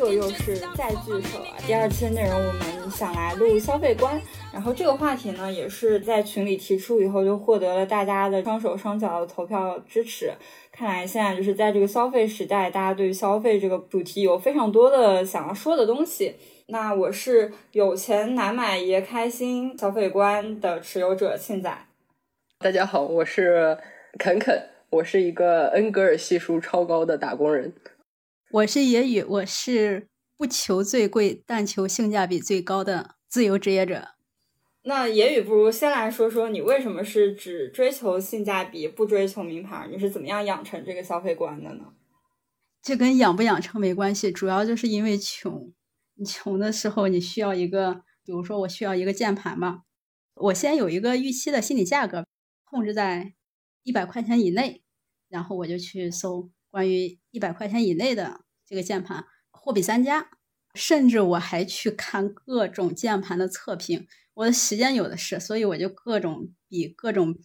这又是再聚首啊！第二期的内容我们想来录消费观，然后这个话题呢也是在群里提出以后就获得了大家的双手双脚的投票支持。看来现在就是在这个消费时代，大家对消费这个主题有非常多的想要说的东西。那我是有钱难买爷开心消费观的持有者庆仔。大家好，我是肯肯，我是一个恩格尔系数超高的打工人。我是野语，我是不求最贵，但求性价比最高的自由职业者。那野语不如先来说说你为什么是只追求性价比，不追求名牌？你是怎么样养成这个消费观的呢？这跟养不养成没关系，主要就是因为穷。你穷的时候，你需要一个，比如说我需要一个键盘嘛，我先有一个预期的心理价格，控制在一百块钱以内，然后我就去搜。关于一百块钱以内的这个键盘，货比三家，甚至我还去看各种键盘的测评。我的时间有的是，所以我就各种比各种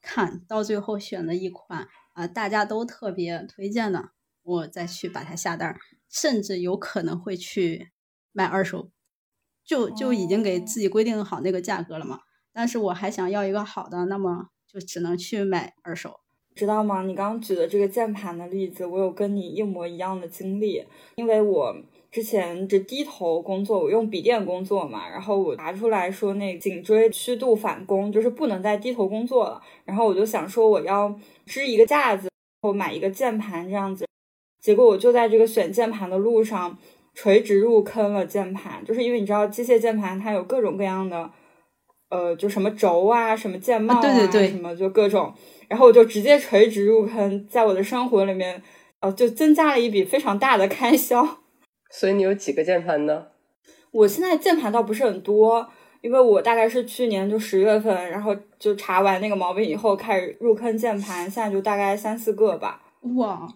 看到最后选了一款啊，大家都特别推荐的，我再去把它下单，甚至有可能会去买二手，就就已经给自己规定好那个价格了嘛。但是我还想要一个好的，那么就只能去买二手。知道吗？你刚刚举的这个键盘的例子，我有跟你一模一样的经历。因为我之前这低头工作，我用笔电工作嘛，然后我拿出来说那颈椎曲度反弓，就是不能再低头工作了。然后我就想说我要支一个架子，我买一个键盘这样子。结果我就在这个选键盘的路上垂直入坑了键盘，就是因为你知道机械键盘它有各种各样的，呃，就什么轴啊，什么键帽啊，对对对，什么就各种。然后我就直接垂直入坑，在我的生活里面，呃，就增加了一笔非常大的开销。所以你有几个键盘呢？我现在键盘倒不是很多，因为我大概是去年就十月份，然后就查完那个毛病以后开始入坑键盘，现在就大概三四个吧。哇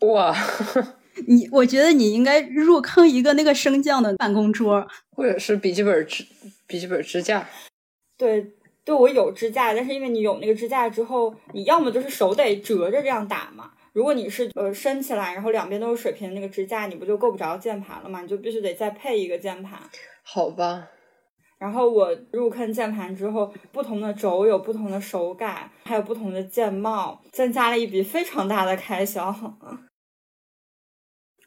哇，你我觉得你应该入坑一个那个升降的办公桌，或者是笔记本支笔记本支架。对。对我有支架，但是因为你有那个支架之后，你要么就是手得折着这样打嘛。如果你是呃伸起来，然后两边都是水平的那个支架，你不就够不着键盘了嘛？你就必须得再配一个键盘。好吧。然后我入坑键盘之后，不同的轴有不同的手感，还有不同的键帽，增加了一笔非常大的开销。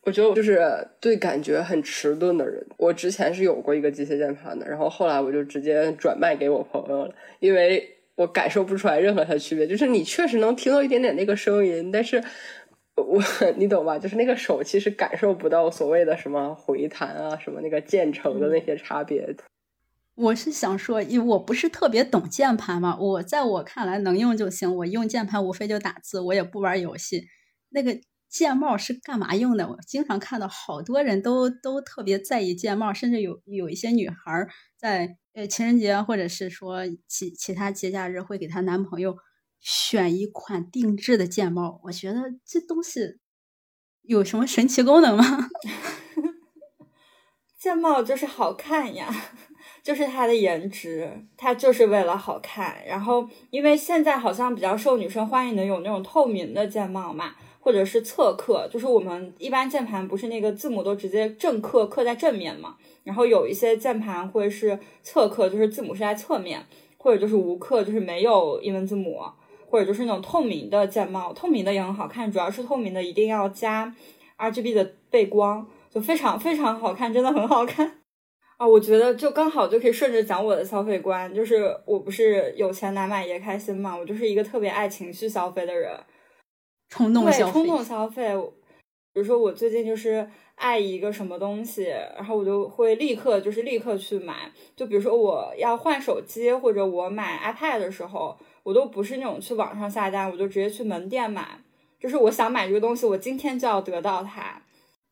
我觉得我就是对感觉很迟钝的人。我之前是有过一个机械键盘的，然后后来我就直接转卖给我朋友了，因为我感受不出来任何它区别。就是你确实能听到一点点那个声音，但是我 你懂吧？就是那个手其实感受不到所谓的什么回弹啊，什么那个键程的那些差别。我是想说，因为我不是特别懂键盘嘛，我在我看来能用就行。我用键盘无非就打字，我也不玩游戏。那个。键帽是干嘛用的？我经常看到好多人都都特别在意键帽，甚至有有一些女孩在呃情人节或者是说其其他节假日会给她男朋友选一款定制的键帽。我觉得这东西有什么神奇功能吗？键帽就是好看呀，就是它的颜值，它就是为了好看。然后因为现在好像比较受女生欢迎的有那种透明的键帽嘛。或者是侧刻，就是我们一般键盘不是那个字母都直接正刻刻在正面嘛？然后有一些键盘会是侧刻，就是字母是在侧面，或者就是无刻，就是没有英文字母，或者就是那种透明的键帽，透明的也很好看，主要是透明的一定要加 RGB 的背光，就非常非常好看，真的很好看啊！我觉得就刚好就可以顺着讲我的消费观，就是我不是有钱难买爷开心嘛，我就是一个特别爱情绪消费的人。冲动消费，冲动消费。比如说，我最近就是爱一个什么东西，然后我就会立刻就是立刻去买。就比如说，我要换手机或者我买 iPad 的时候，我都不是那种去网上下单，我就直接去门店买。就是我想买这个东西，我今天就要得到它。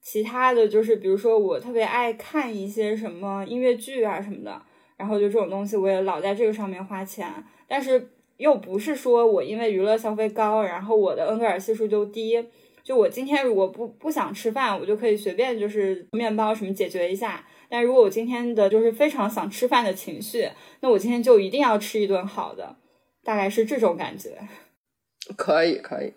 其他的就是，比如说我特别爱看一些什么音乐剧啊什么的，然后就这种东西我也老在这个上面花钱，但是。又不是说我因为娱乐消费高，然后我的恩格尔系数就低。就我今天如果不不想吃饭，我就可以随便就是面包什么解决一下。但如果我今天的就是非常想吃饭的情绪，那我今天就一定要吃一顿好的，大概是这种感觉。可以可以。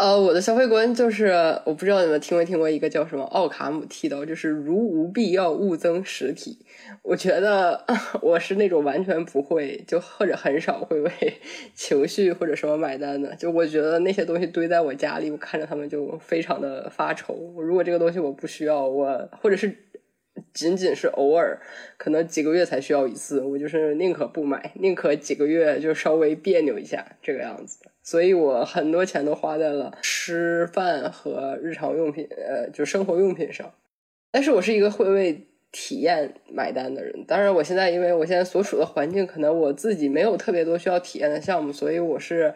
呃，我的消费观就是，我不知道你们听没听过一个叫什么奥卡姆剃刀，就是如无必要勿增实体。我觉得 我是那种完全不会，就或者很少会为 情绪或者什么买单的。就我觉得那些东西堆在我家里，我看着他们就非常的发愁。如果这个东西我不需要，我或者是。仅仅是偶尔，可能几个月才需要一次，我就是宁可不买，宁可几个月就稍微别扭一下这个样子。所以我很多钱都花在了吃饭和日常用品，呃，就生活用品上。但是我是一个会为体验买单的人。当然，我现在因为我现在所处的环境，可能我自己没有特别多需要体验的项目，所以我是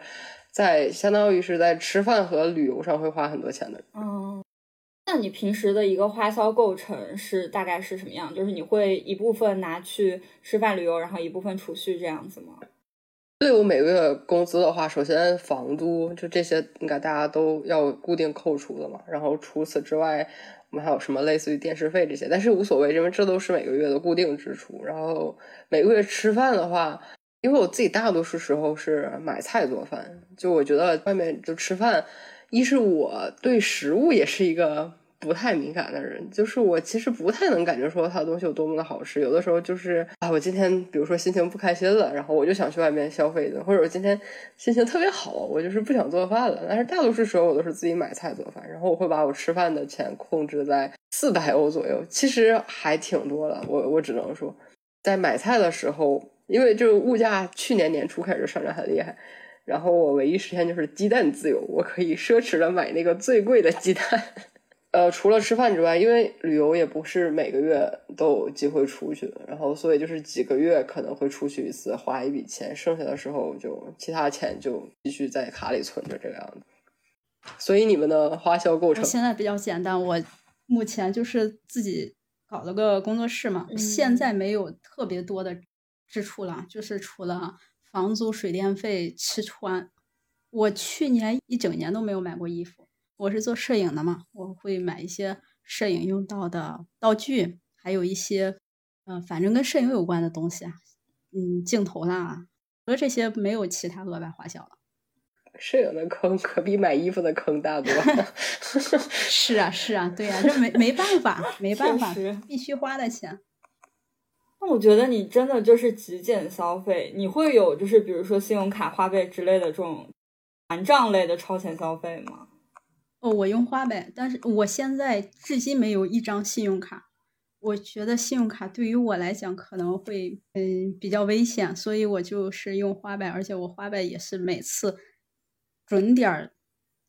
在相当于是在吃饭和旅游上会花很多钱的。嗯。那你平时的一个花销构成是大概是什么样？就是你会一部分拿去吃饭旅游，然后一部分储蓄这样子吗？对我每个月工资的话，首先房租就这些应该大家都要固定扣除的嘛。然后除此之外，我们还有什么类似于电视费这些，但是无所谓，因为这都是每个月的固定支出。然后每个月吃饭的话，因为我自己大多数时候是买菜做饭，就我觉得外面就吃饭。一是我对食物也是一个不太敏感的人，就是我其实不太能感觉说它的东西有多么的好吃。有的时候就是啊，我今天比如说心情不开心了，然后我就想去外面消费的，或者我今天心情特别好，我就是不想做饭了。但是大多数时候我都是自己买菜做饭，然后我会把我吃饭的钱控制在四百欧左右，其实还挺多了。我我只能说，在买菜的时候，因为就是物价去年年初开始上涨很厉害。然后我唯一实现就是鸡蛋自由，我可以奢侈的买那个最贵的鸡蛋。呃，除了吃饭之外，因为旅游也不是每个月都有机会出去，然后所以就是几个月可能会出去一次，花一笔钱，剩下的时候就其他钱就继续在卡里存着这个样子。所以你们的花销构成？现在比较简单，我目前就是自己搞了个工作室嘛，现在没有特别多的支出了，就是除了。房租、水电费、吃穿，我去年一整年都没有买过衣服。我是做摄影的嘛，我会买一些摄影用到的道具，还有一些，嗯，反正跟摄影有关的东西啊，嗯，镜头啦，除了这些没有其他额外花销了。摄影的坑可比买衣服的坑大多了。是啊，是啊，对呀，这没没办法，没办法，必须花的钱。我觉得你真的就是极简消费，你会有就是比如说信用卡、花呗之类的这种还账类的超前消费吗？哦，我用花呗，但是我现在至今没有一张信用卡。我觉得信用卡对于我来讲可能会嗯比较危险，所以我就是用花呗，而且我花呗也是每次准点儿，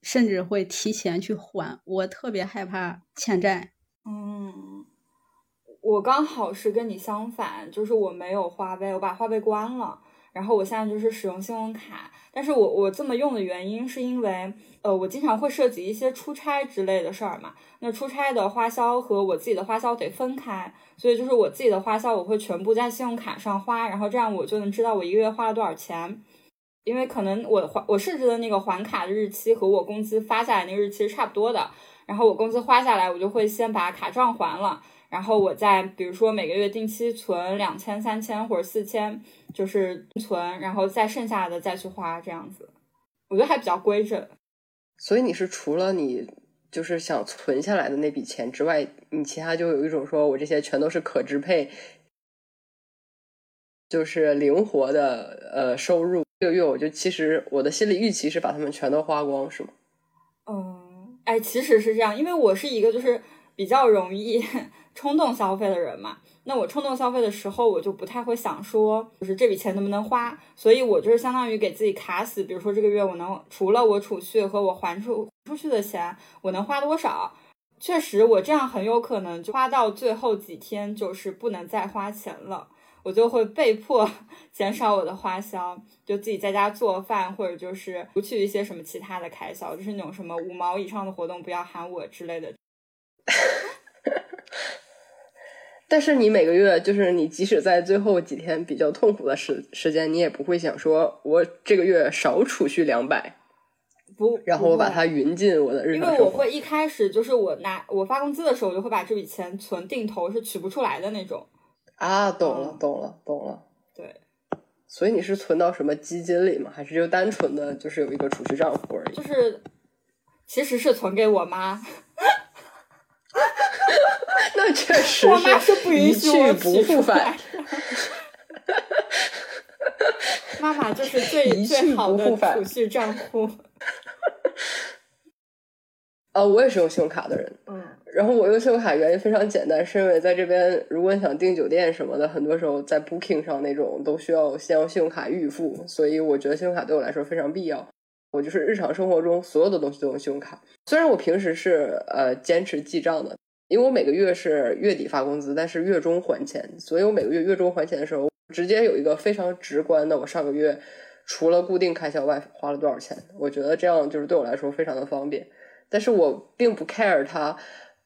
甚至会提前去还。我特别害怕欠债。嗯。我刚好是跟你相反，就是我没有花呗，我把花呗关了，然后我现在就是使用信用卡。但是我我这么用的原因是因为，呃，我经常会涉及一些出差之类的事儿嘛。那出差的花销和我自己的花销得分开，所以就是我自己的花销我会全部在信用卡上花，然后这样我就能知道我一个月花了多少钱。因为可能我还我设置的那个还卡的日期和我工资发下来那个日期是差不多的，然后我工资花下来，我就会先把卡账还了。然后我再比如说每个月定期存两千、三千或者四千，就是存，然后再剩下的再去花，这样子，我觉得还比较规整。所以你是除了你就是想存下来的那笔钱之外，你其他就有一种说我这些全都是可支配，就是灵活的呃收入。这个月我就其实我的心理预期是把它们全都花光，是吗？嗯，哎，其实是这样，因为我是一个就是比较容易。冲动消费的人嘛，那我冲动消费的时候，我就不太会想说，就是这笔钱能不能花，所以我就是相当于给自己卡死，比如说这个月我能除了我储蓄和我还出出去的钱，我能花多少？确实，我这样很有可能就花到最后几天就是不能再花钱了，我就会被迫 减少我的花销，就自己在家做饭，或者就是不去一些什么其他的开销，就是那种什么五毛以上的活动不要喊我之类的。但是你每个月，就是你即使在最后几天比较痛苦的时时间，你也不会想说，我这个月少储蓄两百，不，然后我把它匀进我的日常因为我会一开始就是我拿我发工资的时候，我就会把这笔钱存定投，是取不出来的那种。啊，懂了，懂了，懂了。对。所以你是存到什么基金里吗？还是就单纯的就是有一个储蓄账户而已？就是。其实是存给我妈。那确实，我妈是不允许我不复返。妈妈就是最 最好的储蓄账户。啊，我也是用信用卡的人。嗯，然后我用信用卡原因非常简单，是因为在这边，如果你想订酒店什么的，很多时候在 Booking 上那种都需要先用信用卡预付，所以我觉得信用卡对我来说非常必要。我就是日常生活中所有的东西都用信用卡，虽然我平时是呃坚持记账的，因为我每个月是月底发工资，但是月中还钱，所以我每个月月中还钱的时候，直接有一个非常直观的，我上个月除了固定开销外花了多少钱。我觉得这样就是对我来说非常的方便。但是我并不 care 它，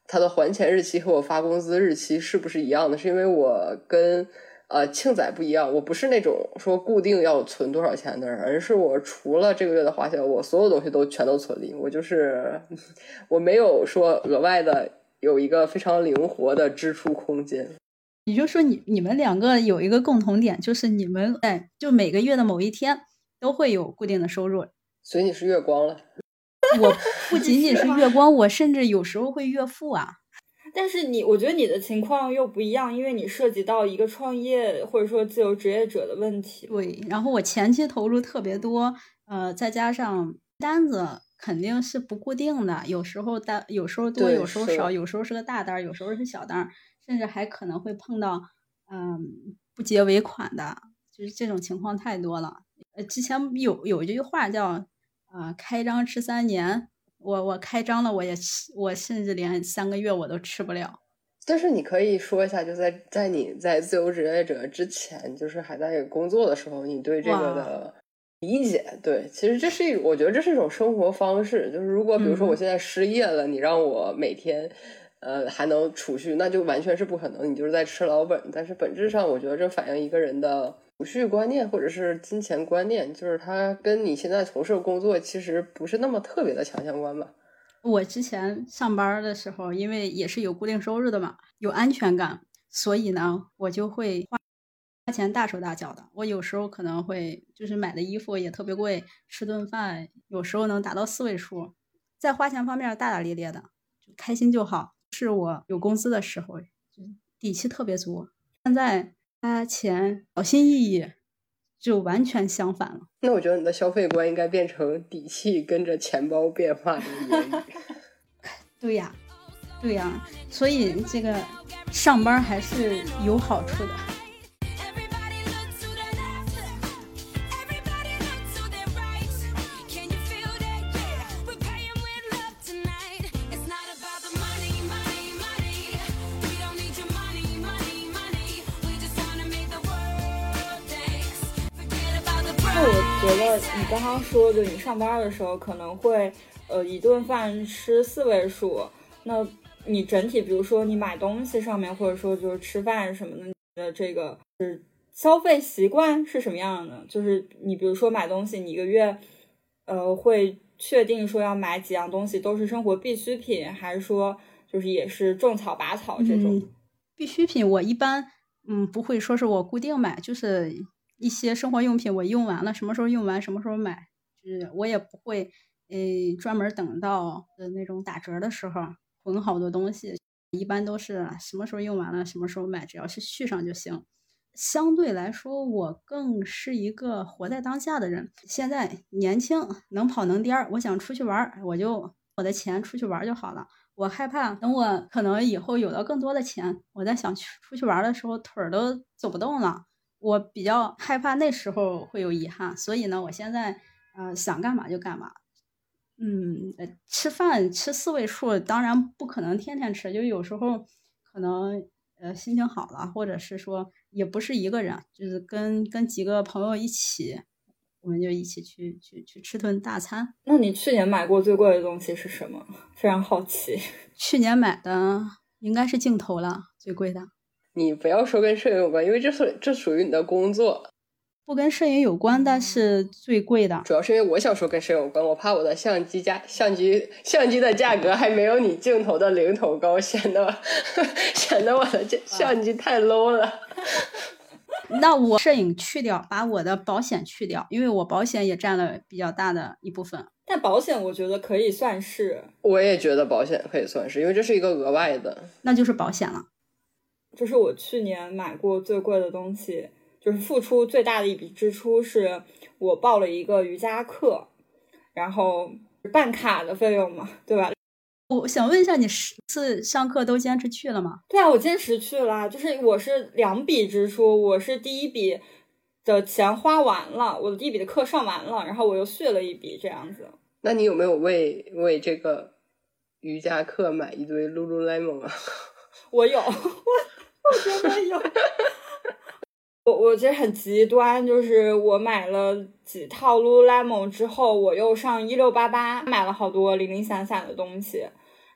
它的还钱日期和我发工资日期是不是一样的？是因为我跟呃庆仔不一样，我不是那种说固定要存多少钱的人，而是我除了这个月的花销，我所有东西都全都存里。我就是我没有说额外的有一个非常灵活的支出空间。也就是说，你你们两个有一个共同点，就是你们哎就每个月的某一天都会有固定的收入。所以你是月光了。我不仅仅是月光，我甚至有时候会月付啊。但是你，我觉得你的情况又不一样，因为你涉及到一个创业或者说自由职业者的问题。对，然后我前期投入特别多，呃，再加上单子肯定是不固定的，有时候单有时候多，有时候少，有时候是个大单，有时候是小单，甚至还可能会碰到嗯不结尾款的，就是这种情况太多了。呃，之前有有一句话叫。啊，开张吃三年，我我开张了，我也吃，我甚至连三个月我都吃不了。但是你可以说一下，就在在你在自由职业者之前，就是还在工作的时候，你对这个的理解。对，其实这是一，我觉得这是一种生活方式。就是如果比如说我现在失业了，你让我每天呃还能储蓄，那就完全是不可能，你就是在吃老本。但是本质上，我觉得这反映一个人的。储蓄观念或者是金钱观念，就是它跟你现在从事工作其实不是那么特别的强相关吧。我之前上班的时候，因为也是有固定收入的嘛，有安全感，所以呢，我就会花钱大手大脚的。我有时候可能会就是买的衣服也特别贵，吃顿饭有时候能达到四位数，在花钱方面大大咧咧的，开心就好。是我有工资的时候，就底气特别足。现在。花钱小心翼翼，就完全相反了。那我觉得你的消费观应该变成底气跟着钱包变化的言语。对呀，对呀，所以这个上班还是有好处的。刚说的，你上班的时候可能会，呃，一顿饭吃四位数。那你整体，比如说你买东西上面，或者说就是吃饭什么的，的这个是消费习惯是什么样的？就是你比如说买东西，你一个月，呃，会确定说要买几样东西都是生活必需品，还是说就是也是种草拔草这种必需品？我一般嗯不会说是我固定买，就是。一些生活用品我用完了，什么时候用完什么时候买，就是我也不会，诶，专门等到的那种打折的时候囤好多东西，一般都是什么时候用完了什么时候买，只要是续上就行。相对来说，我更是一个活在当下的人。现在年轻，能跑能颠，我想出去玩，我就我的钱出去玩就好了。我害怕等我可能以后有了更多的钱，我在想去出去玩的时候腿儿都走不动了。我比较害怕那时候会有遗憾，所以呢，我现在呃想干嘛就干嘛。嗯，吃饭吃四位数，当然不可能天天吃，就有时候可能呃心情好了，或者是说也不是一个人，就是跟跟几个朋友一起，我们就一起去去去吃顿大餐。那你去年买过最贵的东西是什么？非常好奇。去年买的应该是镜头了，最贵的。你不要说跟摄影有关，因为这是这属于你的工作，不跟摄影有关，但是最贵的。主要是因为我想说跟摄影有关，我怕我的相机价相机相机的价格还没有你镜头的零头高，显得 显得我的相机太 low 了。那我摄影去掉，把我的保险去掉，因为我保险也占了比较大的一部分。但保险我觉得可以算是，我也觉得保险可以算是，因为这是一个额外的。那就是保险了。这是我去年买过最贵的东西，就是付出最大的一笔支出，是我报了一个瑜伽课，然后办卡的费用嘛，对吧？我想问一下，你十次上课都坚持去了吗？对啊，我坚持去了，就是我是两笔支出，我是第一笔的钱花完了，我的第一笔的课上完了，然后我又续了一笔这样子。那你有没有为为这个瑜伽课买一堆 Lululemon 啊？我有，我 我真的有。我我其实很极端，就是我买了几套 Lululemon 之后，我又上一六八八买了好多零零散散的东西。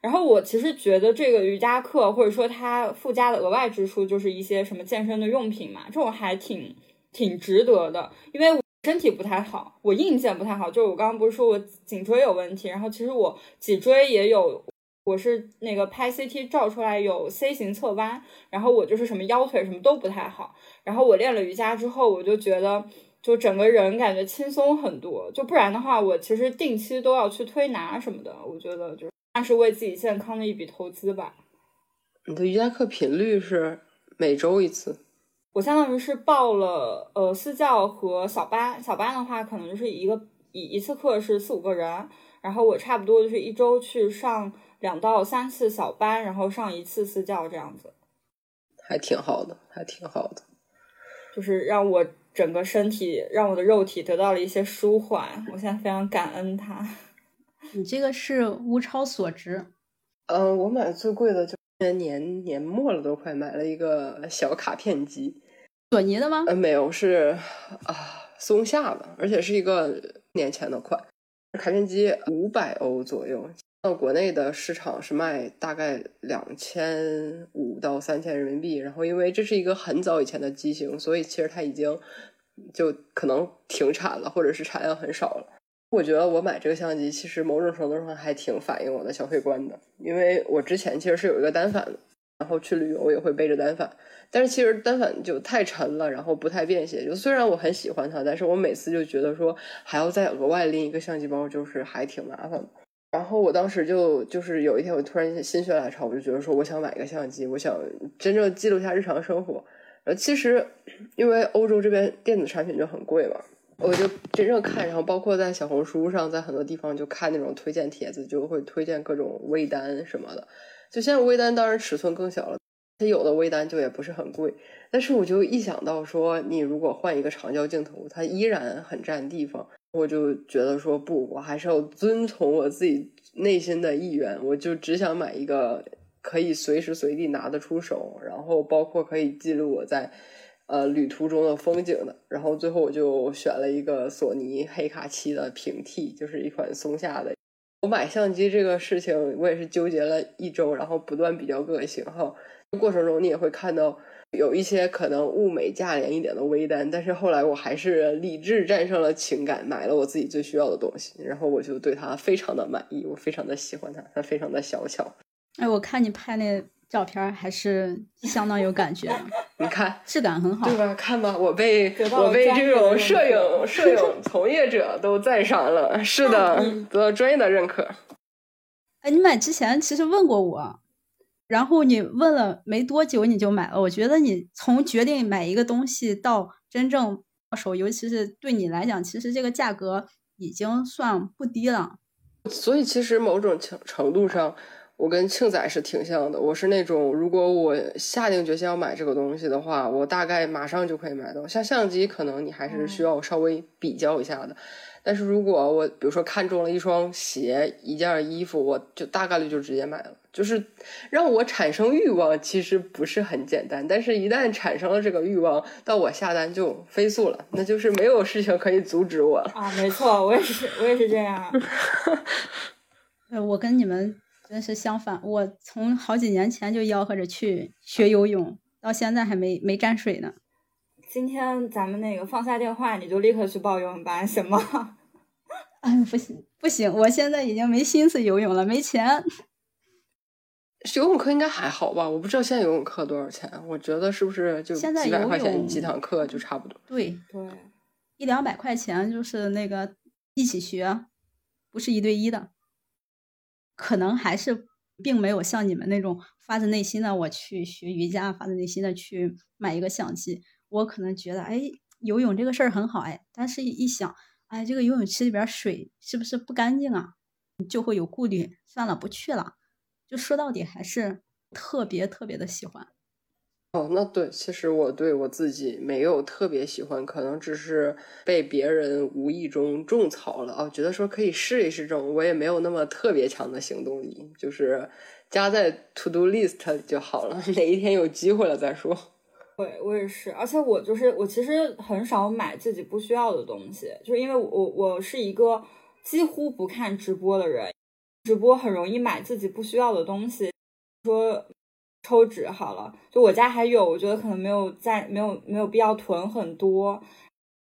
然后我其实觉得这个瑜伽课或者说它附加的额外支出就是一些什么健身的用品嘛，这种还挺挺值得的。因为我身体不太好，我硬件不太好，就是我刚刚不是说我颈椎有问题，然后其实我脊椎也有，我是那个拍 CT 照出来有 C 型侧弯，然后我就是什么腰腿什么都不太好。然后我练了瑜伽之后，我就觉得就整个人感觉轻松很多，就不然的话，我其实定期都要去推拿什么的，我觉得就是。那是为自己健康的一笔投资吧。你的瑜伽课频率是每周一次？我相当于是报了呃私教和小班，小班的话可能就是一个一一次课是四五个人，然后我差不多就是一周去上两到三次小班，然后上一次私教这样子。还挺好的，还挺好的。就是让我整个身体，让我的肉体得到了一些舒缓，我现在非常感恩它。你这个是物超所值，嗯，我买最贵的就年年末了，都快买了一个小卡片机，索尼的吗？呃，没有，是啊，松下的，而且是一个年前的款，卡片机五百欧左右，到国内的市场是卖大概两千五到三千人民币，然后因为这是一个很早以前的机型，所以其实它已经就可能停产了，或者是产量很少了。我觉得我买这个相机，其实某种程度上还挺反映我的消费观的，因为我之前其实是有一个单反的，然后去旅游也会背着单反，但是其实单反就太沉了，然后不太便携。就虽然我很喜欢它，但是我每次就觉得说还要再额外拎一个相机包，就是还挺麻烦的。然后我当时就就是有一天我突然心血来潮，我就觉得说我想买一个相机，我想真正记录一下日常生活。呃，其实因为欧洲这边电子产品就很贵嘛。我就真正看，然后包括在小红书上，在很多地方就看那种推荐帖子，就会推荐各种微单什么的。就现在微单当然尺寸更小了，它有的微单就也不是很贵。但是我就一想到说，你如果换一个长焦镜头，它依然很占地方，我就觉得说不，我还是要遵从我自己内心的意愿，我就只想买一个可以随时随地拿得出手，然后包括可以记录我在。呃，旅途中的风景的，然后最后我就选了一个索尼黑卡七的平替，就是一款松下的。我买相机这个事情，我也是纠结了一周，然后不断比较各个型号。过程中你也会看到有一些可能物美价廉一点的微单，但是后来我还是理智战胜了情感，买了我自己最需要的东西。然后我就对它非常的满意，我非常的喜欢它，它非常的小巧。哎，我看你拍那。照片还是相当有感觉，你看质感很好，对吧？看吧，我被我被这种摄影 摄影从业者都赞赏了，是的，得到专业的认可。哎，你买之前其实问过我，然后你问了没多久你就买了。我觉得你从决定买一个东西到真正到手，尤其是对你来讲，其实这个价格已经算不低了。所以其实某种程程度上。我跟庆仔是挺像的，我是那种如果我下定决心要买这个东西的话，我大概马上就可以买到。像相机，可能你还是需要稍微比较一下的。但是如果我比如说看中了一双鞋、一件衣服，我就大概率就直接买了。就是让我产生欲望，其实不是很简单。但是，一旦产生了这个欲望，到我下单就飞速了，那就是没有事情可以阻止我了。啊，没错，我也是，我也是这样。呃，我跟你们。真是相反，我从好几年前就吆喝着去学游泳，到现在还没没沾水呢。今天咱们那个放下电话，你就立刻去报游泳班，行吗？哎，不行不行，我现在已经没心思游泳了，没钱。游泳课应该还好吧？我不知道现在游泳课多少钱，我觉得是不是就几百块钱几堂课就差不多？对对，一两百块钱就是那个一起学。不是一对一的，可能还是并没有像你们那种发自内心的我去学瑜伽，发自内心的去买一个相机。我可能觉得，哎，游泳这个事儿很好，哎，但是一想，哎，这个游泳池里边水是不是不干净啊？就会有顾虑，算了，不去了。就说到底，还是特别特别的喜欢。哦，那对，其实我对我自己没有特别喜欢，可能只是被别人无意中种草了啊，觉得说可以试一试这种，我也没有那么特别强的行动力，就是加在 to do list 就好了，哪一天有机会了再说。对，我也是，而且我就是我其实很少买自己不需要的东西，就是因为我我是一个几乎不看直播的人，直播很容易买自己不需要的东西，说。抽纸好了，就我家还有，我觉得可能没有在没有没有必要囤很多。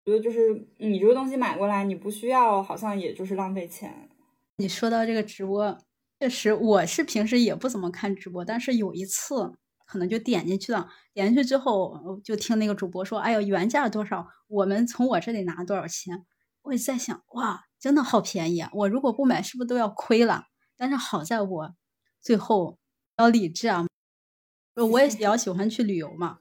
觉得就是你这个东西买过来你不需要，好像也就是浪费钱。你说到这个直播，确实我是平时也不怎么看直播，但是有一次可能就点进去了，点进去之后就听那个主播说：“哎呦，原价多少？我们从我这里拿多少钱？”我也在想，哇，真的好便宜啊！我如果不买，是不是都要亏了？但是好在我最后要理智啊。我也比较喜欢去旅游嘛，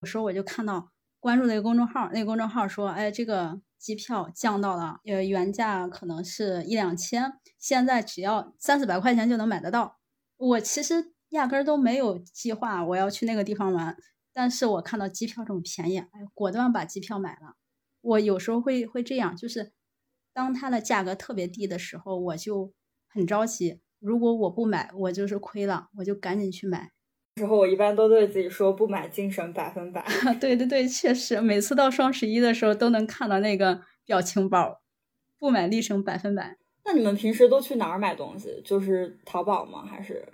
有时候我就看到关注那个公众号，那个公众号说，哎，这个机票降到了，呃，原价可能是一两千，现在只要三四百块钱就能买得到。我其实压根儿都没有计划我要去那个地方玩，但是我看到机票这么便宜，哎，果断把机票买了。我有时候会会这样，就是当它的价格特别低的时候，我就很着急。如果我不买，我就是亏了，我就赶紧去买。时候我一般都对自己说不买精神百分百。对对对，确实，每次到双十一的时候都能看到那个表情包，不买立省百分百。那你们平时都去哪儿买东西？就是淘宝吗？还是？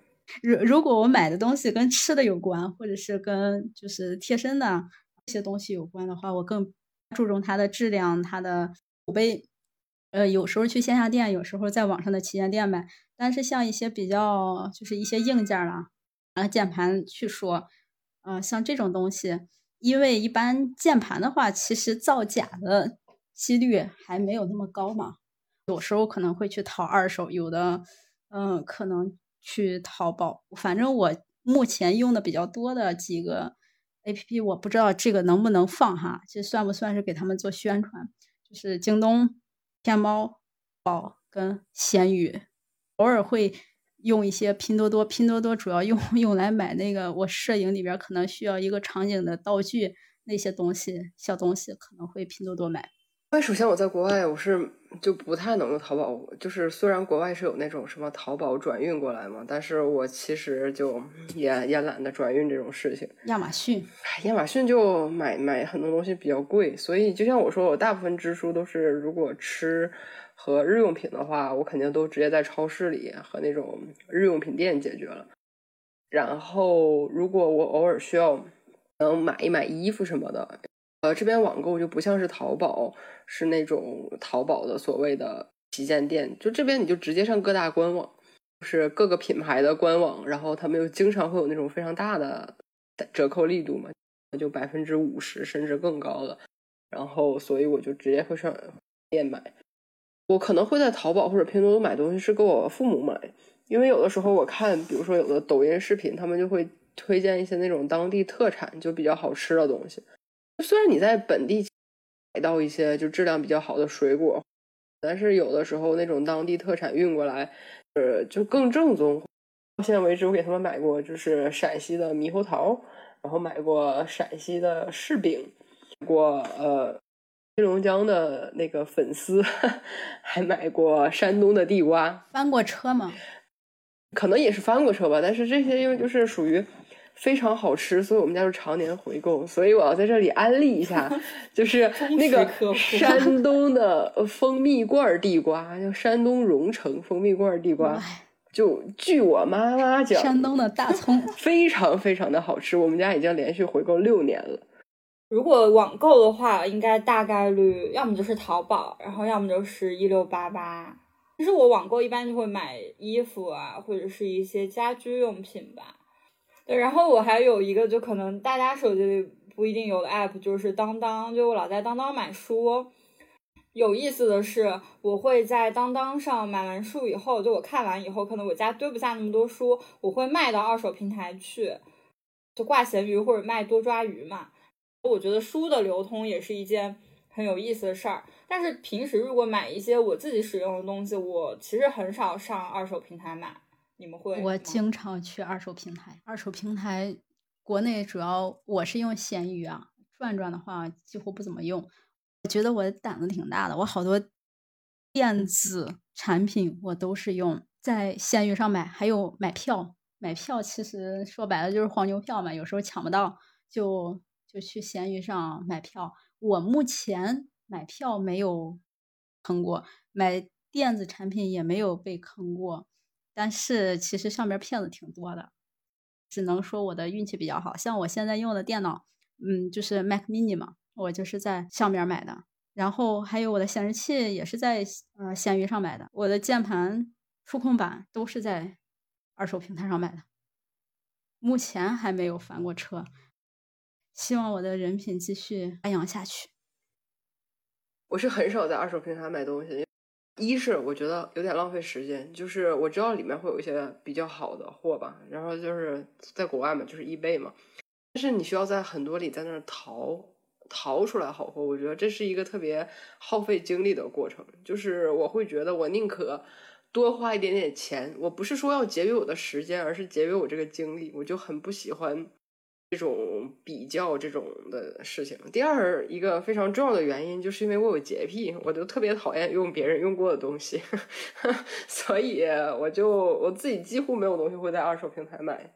如如果我买的东西跟吃的有关，或者是跟就是贴身的这些东西有关的话，我更注重它的质量、它的口碑。呃，有时候去线下店，有时候在网上的旗舰店买。但是像一些比较就是一些硬件啦。拿键盘去说，嗯，像这种东西，因为一般键盘的话，其实造假的几率还没有那么高嘛。有时候可能会去淘二手，有的，嗯，可能去淘宝。反正我目前用的比较多的几个 A P P，我不知道这个能不能放哈，这算不算是给他们做宣传？就是京东、天猫宝跟闲鱼，偶尔会。用一些拼多多，拼多多主要用 用来买那个我摄影里边可能需要一个场景的道具那些东西小东西可能会拼多多买。因为首先我在国外我是就不太能用淘宝，就是虽然国外是有那种什么淘宝转运过来嘛，但是我其实就也也懒得转运这种事情。亚马逊，亚马逊就买买很多东西比较贵，所以就像我说，我大部分支出都是如果吃。和日用品的话，我肯定都直接在超市里和那种日用品店解决了。然后，如果我偶尔需要能买一买衣服什么的，呃，这边网购就不像是淘宝，是那种淘宝的所谓的旗舰店。就这边你就直接上各大官网，就是各个品牌的官网，然后他们又经常会有那种非常大的折扣力度嘛，就百分之五十甚至更高的。然后，所以我就直接会上店买。我可能会在淘宝或者拼多多买东西，是给我父母买，因为有的时候我看，比如说有的抖音视频，他们就会推荐一些那种当地特产，就比较好吃的东西。虽然你在本地买到一些就质量比较好的水果，但是有的时候那种当地特产运过来，呃，就更正宗。到现在为止，我给他们买过就是陕西的猕猴桃，然后买过陕西的柿饼，过呃。黑龙江的那个粉丝，还买过山东的地瓜，翻过车吗？可能也是翻过车吧。但是这些因为就是属于非常好吃，所以我们家就常年回购。所以我要在这里安利一下，就是 那个山东的蜂蜜罐地瓜，叫山东荣成蜂蜜罐地瓜。就据我妈妈讲，山东的大葱 非常非常的好吃。我们家已经连续回购六年了。如果网购的话，应该大概率要么就是淘宝，然后要么就是一六八八。其实我网购一般就会买衣服啊，或者是一些家居用品吧。对，然后我还有一个，就可能大家手机里不一定有的 app，就是当当，就我老在当当买书。有意思的是，我会在当当上买完书以后，就我看完以后，可能我家堆不下那么多书，我会卖到二手平台去，就挂闲鱼或者卖多抓鱼嘛。我觉得书的流通也是一件很有意思的事儿。但是平时如果买一些我自己使用的东西，我其实很少上二手平台买。你们会？我经常去二手平台。二手平台，国内主要我是用闲鱼啊，转转的话几乎不怎么用。我觉得我胆子挺大的，我好多电子产品我都是用在闲鱼上买，还有买票。买票其实说白了就是黄牛票嘛，有时候抢不到就就去闲鱼上买票。我目前买票没有坑过，买电子产品也没有被坑过，但是其实上面骗子挺多的，只能说我的运气比较好。像我现在用的电脑，嗯，就是 Mac Mini 嘛。我就是在上边买的，然后还有我的显示器也是在呃闲鱼上买的，我的键盘、触控板都是在二手平台上买的，目前还没有翻过车，希望我的人品继续发扬下去。我是很少在二手平台买东西，一是我觉得有点浪费时间，就是我知道里面会有一些比较好的货吧，然后就是在国外嘛，就是易贝嘛，但是你需要在很多里在那儿淘。淘出来好货，我觉得这是一个特别耗费精力的过程。就是我会觉得，我宁可多花一点点钱，我不是说要节约我的时间，而是节约我这个精力。我就很不喜欢这种比较这种的事情。第二一个非常重要的原因，就是因为我有洁癖，我就特别讨厌用别人用过的东西，所以我就我自己几乎没有东西会在二手平台买，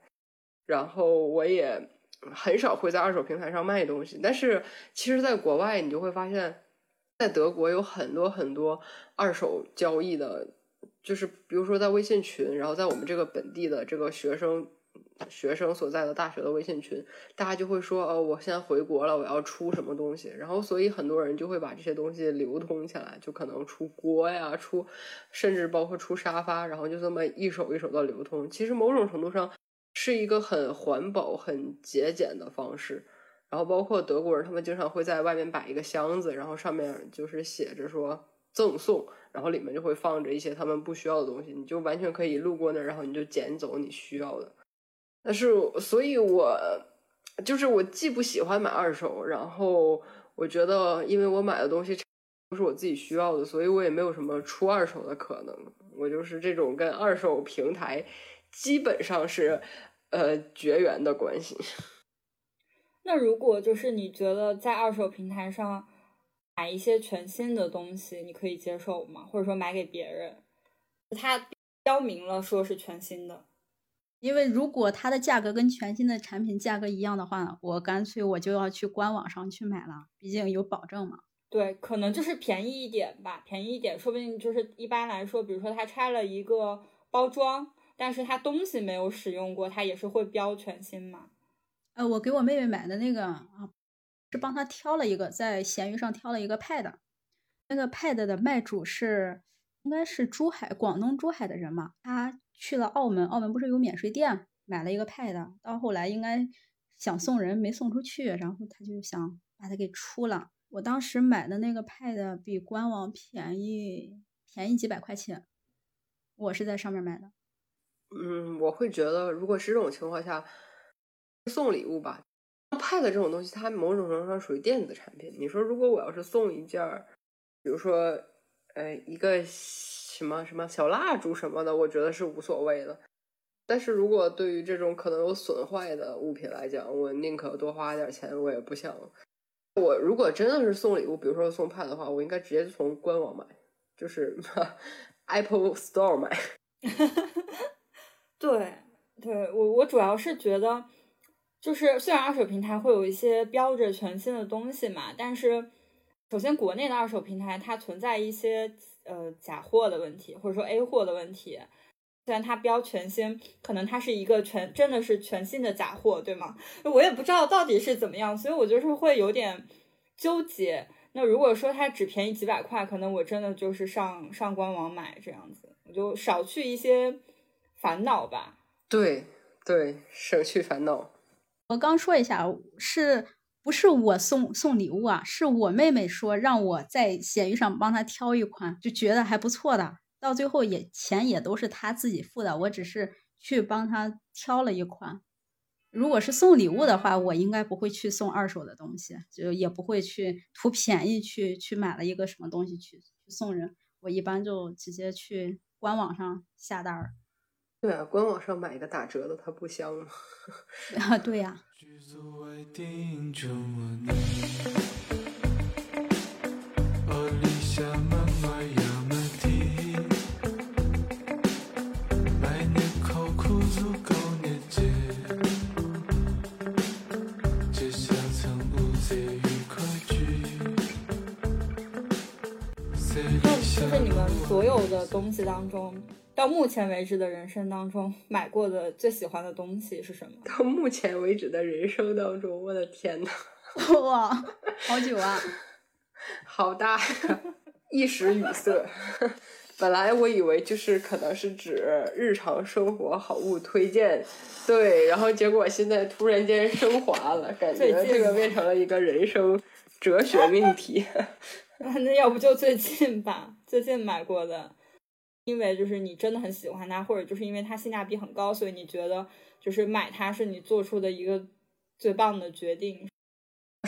然后我也。很少会在二手平台上卖东西，但是其实，在国外你就会发现，在德国有很多很多二手交易的，就是比如说在微信群，然后在我们这个本地的这个学生学生所在的大学的微信群，大家就会说，哦，我现在回国了，我要出什么东西，然后所以很多人就会把这些东西流通起来，就可能出锅呀，出甚至包括出沙发，然后就这么一手一手的流通。其实某种程度上。是一个很环保、很节俭的方式，然后包括德国人，他们经常会在外面摆一个箱子，然后上面就是写着说赠送，然后里面就会放着一些他们不需要的东西，你就完全可以路过那儿，然后你就捡走你需要的。但是，所以我就是我既不喜欢买二手，然后我觉得因为我买的东西都是我自己需要的，所以我也没有什么出二手的可能。我就是这种跟二手平台。基本上是，呃，绝缘的关系。那如果就是你觉得在二手平台上买一些全新的东西，你可以接受吗？或者说买给别人，它标明了说是全新的？因为如果它的价格跟全新的产品价格一样的话，我干脆我就要去官网上去买了，毕竟有保证嘛。对，可能就是便宜一点吧，便宜一点，说不定就是一般来说，比如说它拆了一个包装。但是它东西没有使用过，它也是会标全新嘛？呃，我给我妹妹买的那个啊，是帮她挑了一个，在闲鱼上挑了一个 Pad，那个 Pad 的卖主是应该是珠海，广东珠海的人嘛。他去了澳门，澳门不是有免税店，买了一个 Pad，到后来应该想送人没送出去，然后他就想把它给出了。我当时买的那个 Pad 比官网便宜便宜几百块钱，我是在上面买的。嗯，我会觉得，如果是这种情况下，送礼物吧。Pad 这种东西，它某种程度上属于电子产品。你说，如果我要是送一件，比如说，呃，一个什么什么小蜡烛什么的，我觉得是无所谓的。但是如果对于这种可能有损坏的物品来讲，我宁可多花点钱，我也不想。我如果真的是送礼物，比如说送 Pad 的话，我应该直接从官网买，就是 Apple Store 买。对，对我我主要是觉得，就是虽然二手平台会有一些标着全新的东西嘛，但是首先国内的二手平台它存在一些呃假货的问题，或者说 A 货的问题。虽然它标全新，可能它是一个全真的是全新的假货，对吗？我也不知道到底是怎么样，所以我就是会有点纠结。那如果说它只便宜几百块，可能我真的就是上上官网买这样子，我就少去一些。烦恼吧，对对，省去烦恼。我刚说一下，是不是我送送礼物啊，是我妹妹说让我在闲鱼上帮她挑一款，就觉得还不错的，到最后也钱也都是她自己付的，我只是去帮她挑了一款。如果是送礼物的话，我应该不会去送二手的东西，就也不会去图便宜去去买了一个什么东西去去送人。我一般就直接去官网上下单儿。对啊，官网上买一个打折的，它不香吗？啊，对呀、剧组外电影中我你，我理想慢慢要么地，每年考苦足够年纪，只想曾无罪与恐惧。谁那理想就是你们所有的东西当中，到目前为止的人生当中买过的最喜欢的东西是什么？到目前为止的人生当中，我的天呐，哇，好久啊！好大呀，一时语塞。本来我以为就是可能是指日常生活好物推荐，对，然后结果现在突然间升华了，感觉这个变成了一个人生哲学命题。那要不就最近吧，最近买过的，因为就是你真的很喜欢它，或者就是因为它性价比很高，所以你觉得就是买它是你做出的一个最棒的决定。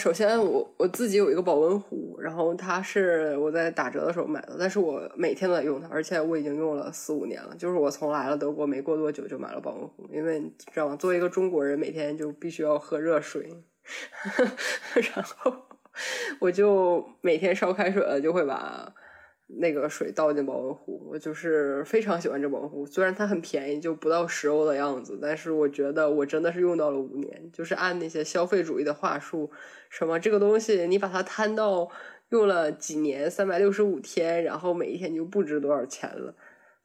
首先我，我自己有一个保温壶，然后它是我在打折的时候买的，但是我每天都在用它，而且我已经用了四五年了。就是我从来了德国没过多久就买了保温壶，因为你知道吗？作为一个中国人，每天就必须要喝热水，然后我就每天烧开水了就会把那个水倒进保温壶。我就是非常喜欢这保温壶，虽然它很便宜，就不到十欧的样子，但是我觉得我真的是用到了五年。就是按那些消费主义的话术，什么这个东西你把它摊到用了几年，三百六十五天，然后每一天就不值多少钱了。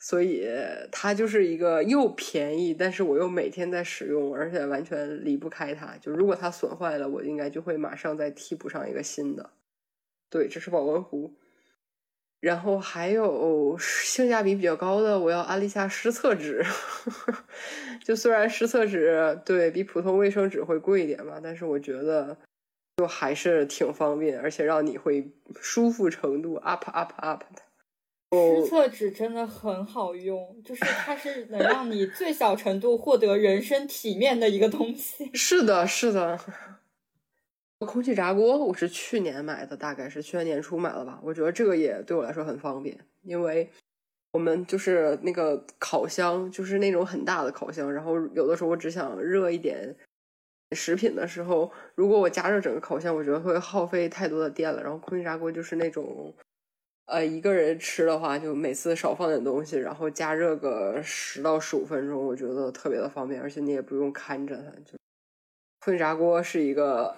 所以它就是一个又便宜，但是我又每天在使用，而且完全离不开它。就如果它损坏了，我应该就会马上再替补上一个新的。对，这是保温壶。然后还有性价比比较高的，我要安利一下湿厕纸。就虽然湿厕纸对比普通卫生纸会贵一点吧，但是我觉得就还是挺方便，而且让你会舒服程度 up up up 的。湿厕纸真的很好用，就是它是能让你最小程度获得人生体面的一个东西。是的，是的。空气炸锅我是去年买的，大概是去年年初买了吧。我觉得这个也对我来说很方便，因为我们就是那个烤箱，就是那种很大的烤箱，然后有的时候我只想热一点食品的时候，如果我加热整个烤箱，我觉得会耗费太多的电了。然后空气炸锅就是那种，呃，一个人吃的话，就每次少放点东西，然后加热个十到十五分钟，我觉得特别的方便，而且你也不用看着它，就。空气炸锅是一个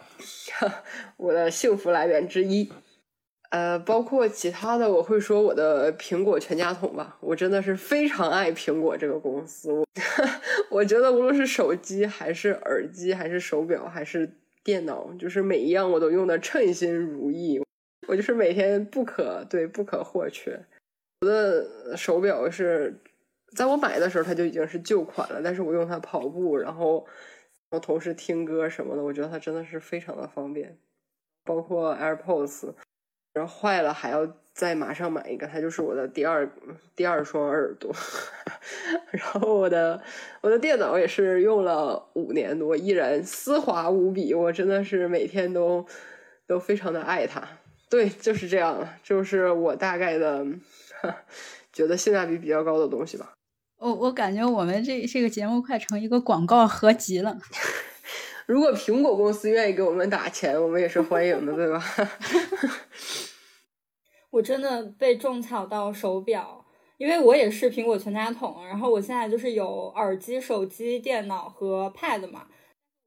我的幸福来源之一，呃，包括其他的，我会说我的苹果全家桶吧，我真的是非常爱苹果这个公司，我 我觉得无论是手机还是耳机还是手表还是电脑，就是每一样我都用的称心如意，我就是每天不可对不可或缺。我的手表是在我买的时候它就已经是旧款了，但是我用它跑步，然后。然后同时听歌什么的，我觉得它真的是非常的方便，包括 AirPods，然后坏了还要再马上买一个，它就是我的第二第二双耳朵。然后我的我的电脑也是用了五年多，依然丝滑无比，我真的是每天都都非常的爱它。对，就是这样，就是我大概的 觉得性价比比较高的东西吧。我我感觉我们这这个节目快成一个广告合集了。如果苹果公司愿意给我们打钱，我们也是欢迎的，对吧？我真的被种草到手表，因为我也是苹果全家桶，然后我现在就是有耳机、手机、电脑和 Pad 嘛，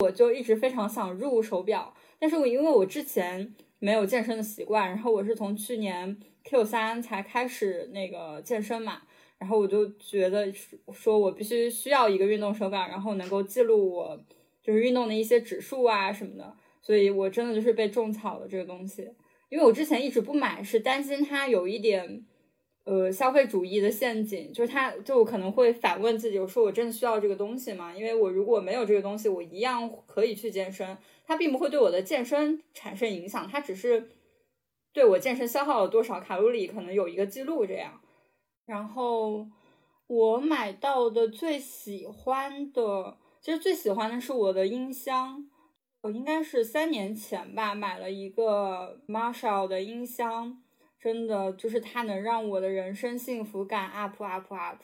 我就一直非常想入手表，但是我因为我之前没有健身的习惯，然后我是从去年 Q 三才开始那个健身嘛。然后我就觉得说，我必须需要一个运动手表，然后能够记录我就是运动的一些指数啊什么的。所以我真的就是被种草了这个东西，因为我之前一直不买，是担心它有一点呃消费主义的陷阱，就是它就可能会反问自己，我说我真的需要这个东西吗？因为我如果没有这个东西，我一样可以去健身，它并不会对我的健身产生影响，它只是对我健身消耗了多少卡路里可能有一个记录这样。然后我买到的最喜欢的，其实最喜欢的是我的音箱。我应该是三年前吧，买了一个 Marshall 的音箱，真的就是它能让我的人生幸福感 up up up。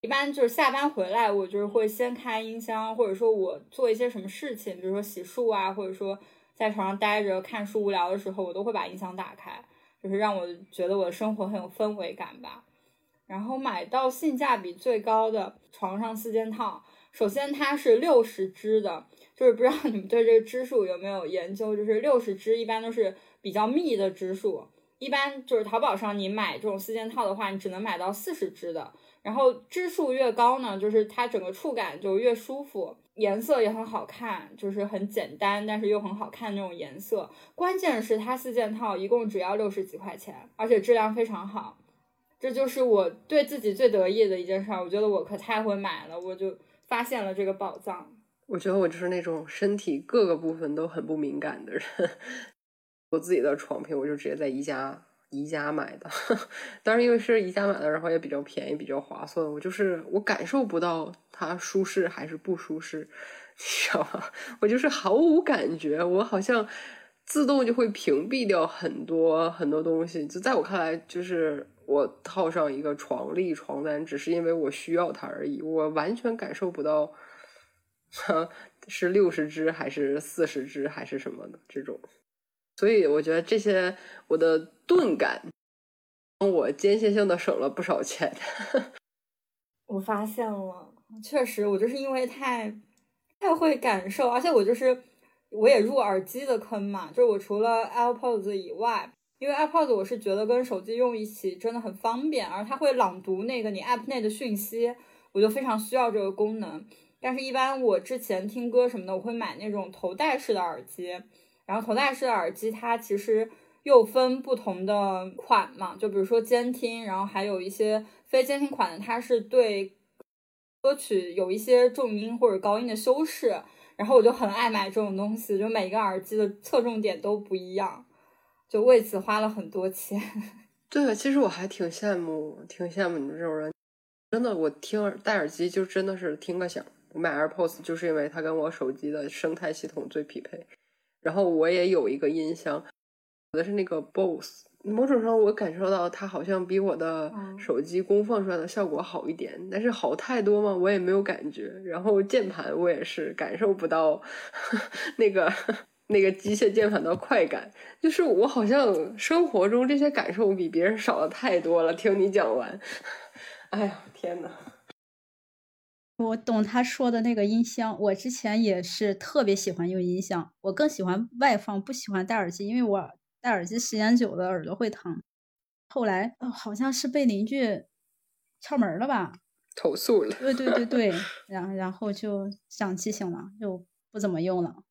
一般就是下班回来，我就是会先开音箱，或者说我做一些什么事情，比如说洗漱啊，或者说在床上待着看书无聊的时候，我都会把音箱打开，就是让我觉得我的生活很有氛围感吧。然后买到性价比最高的床上四件套，首先它是六十支的。就是不知道你们对这个支数有没有研究？就是六十支一般都是比较密的支数，一般就是淘宝上你买这种四件套的话，你只能买到四十支的。然后支数越高呢，就是它整个触感就越舒服，颜色也很好看，就是很简单但是又很好看那种颜色。关键是它四件套一共只要六十几块钱，而且质量非常好，这就是我对自己最得意的一件事儿。我觉得我可太会买了，我就发现了这个宝藏。我觉得我就是那种身体各个部分都很不敏感的人。我自己的床品，我就直接在宜家宜家买的。当然，因为是宜家买的，然后也比较便宜，比较划算。我就是我感受不到它舒适还是不舒适，你知道吗？我就是毫无感觉，我好像自动就会屏蔽掉很多很多东西。就在我看来，就是我套上一个床笠、床单，只是因为我需要它而已，我完全感受不到。是六十支还是四十支还是什么的这种，所以我觉得这些我的钝感，我间歇性的省了不少钱。我发现了，确实我就是因为太太会感受，而且我就是我也入耳机的坑嘛，就是我除了 AirPods 以外，因为 iPod 我是觉得跟手机用一起真的很方便，而它会朗读那个你 App 内的讯息，我就非常需要这个功能。但是，一般我之前听歌什么的，我会买那种头戴式的耳机。然后，头戴式的耳机它其实又分不同的款嘛，就比如说监听，然后还有一些非监听款的，它是对歌曲有一些重音或者高音的修饰。然后我就很爱买这种东西，就每个耳机的侧重点都不一样，就为此花了很多钱。对，其实我还挺羡慕，挺羡慕你们这种人。真的，我听戴耳机就真的是听个响。我买 AirPods 就是因为它跟我手机的生态系统最匹配，然后我也有一个音箱，我的是那个 Bose，某种上我感受到它好像比我的手机功放出来的效果好一点，但是好太多吗？我也没有感觉。然后键盘我也是感受不到 那个那个机械键盘的快感，就是我好像生活中这些感受比别人少的太多了。听你讲完，哎呀，天呐！我懂他说的那个音箱，我之前也是特别喜欢用音箱，我更喜欢外放，不喜欢戴耳机，因为我戴耳机时间久了耳朵会疼。后来好像是被邻居敲门了吧，投诉了。对对对对，然然后就长记性了，就不怎么用了。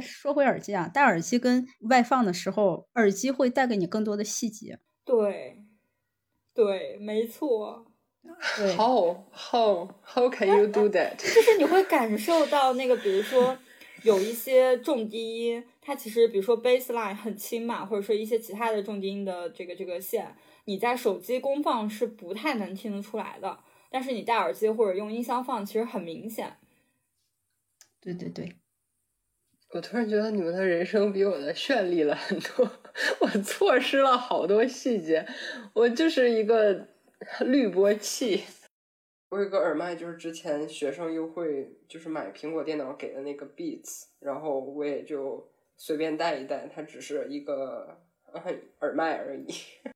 说回耳机啊，戴耳机跟外放的时候，耳机会带给你更多的细节。对，对，没错。How how how can you do that？就是你会感受到那个，比如说有一些重低音，它其实比如说 bass line 很轻嘛，或者说一些其他的重低音的这个这个线，你在手机功放是不太能听得出来的，但是你戴耳机或者用音箱放，其实很明显。对对对，我突然觉得你们的人生比我的绚丽了很多，我错失了好多细节，我就是一个。滤波器，我有个耳麦，就是之前学生优惠，就是买苹果电脑给的那个 Beats，然后我也就随便带一带，它只是一个耳麦而已。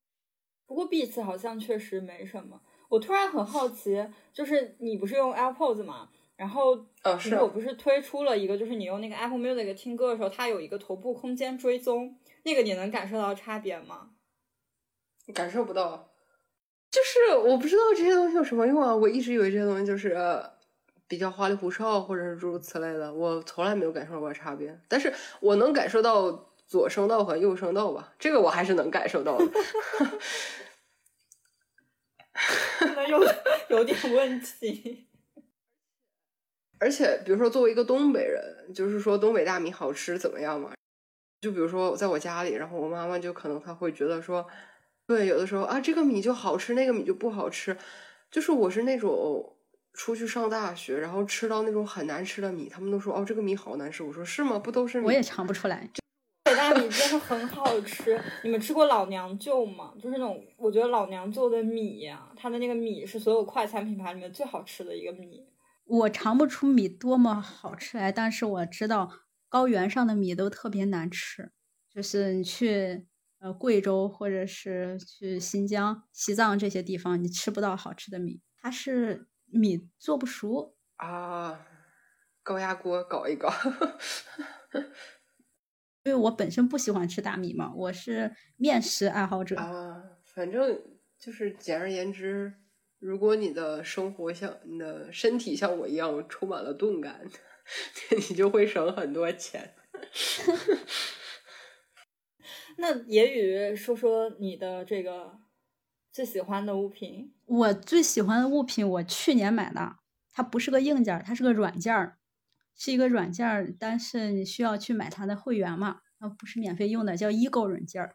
不过 Beats 好像确实没什么。我突然很好奇，就是你不是用 AirPods 吗？然后呃，是我不是推出了一个，就是你用那个 Apple Music 听歌的时候，它有一个头部空间追踪，那个你能感受到差别吗？感受不到。就是我不知道这些东西有什么用啊！我一直以为这些东西就是比较花里胡哨，或者是诸如此类的。我从来没有感受过差别，但是我能感受到左声道和右声道吧，这个我还是能感受到的。可能有有点问题。而且，比如说，作为一个东北人，就是说东北大米好吃怎么样嘛？就比如说，在我家里，然后我妈妈就可能她会觉得说，对，有的时候啊，这个米就好吃，那个米就不好吃。就是我是那种出去上大学，然后吃到那种很难吃的米，他们都说哦，这个米好难吃。我说是吗？不都是米？我也尝不出来。北大米真的很好吃，你们吃过老娘舅吗？就是那种，我觉得老娘舅的米呀、它的那个米是所有快餐品牌里面最好吃的一个米。我尝不出米多么好吃来，但是我知道高原上的米都特别难吃。就是你去呃贵州或者是去新疆、西藏这些地方，你吃不到好吃的米，它是米做不熟。啊，高压锅搞一搞。因为我本身不喜欢吃大米嘛，我是面食爱好者。啊，反正就是简而言之，如果你的生活像你的身体像我一样充满了钝感，你就会省很多钱。那野语说说你的这个最喜欢的物品。我最喜欢的物品，我去年买的，它不是个硬件儿，它是个软件儿，是一个软件儿，但是你需要去买它的会员嘛，它不是免费用的，叫易购软件儿。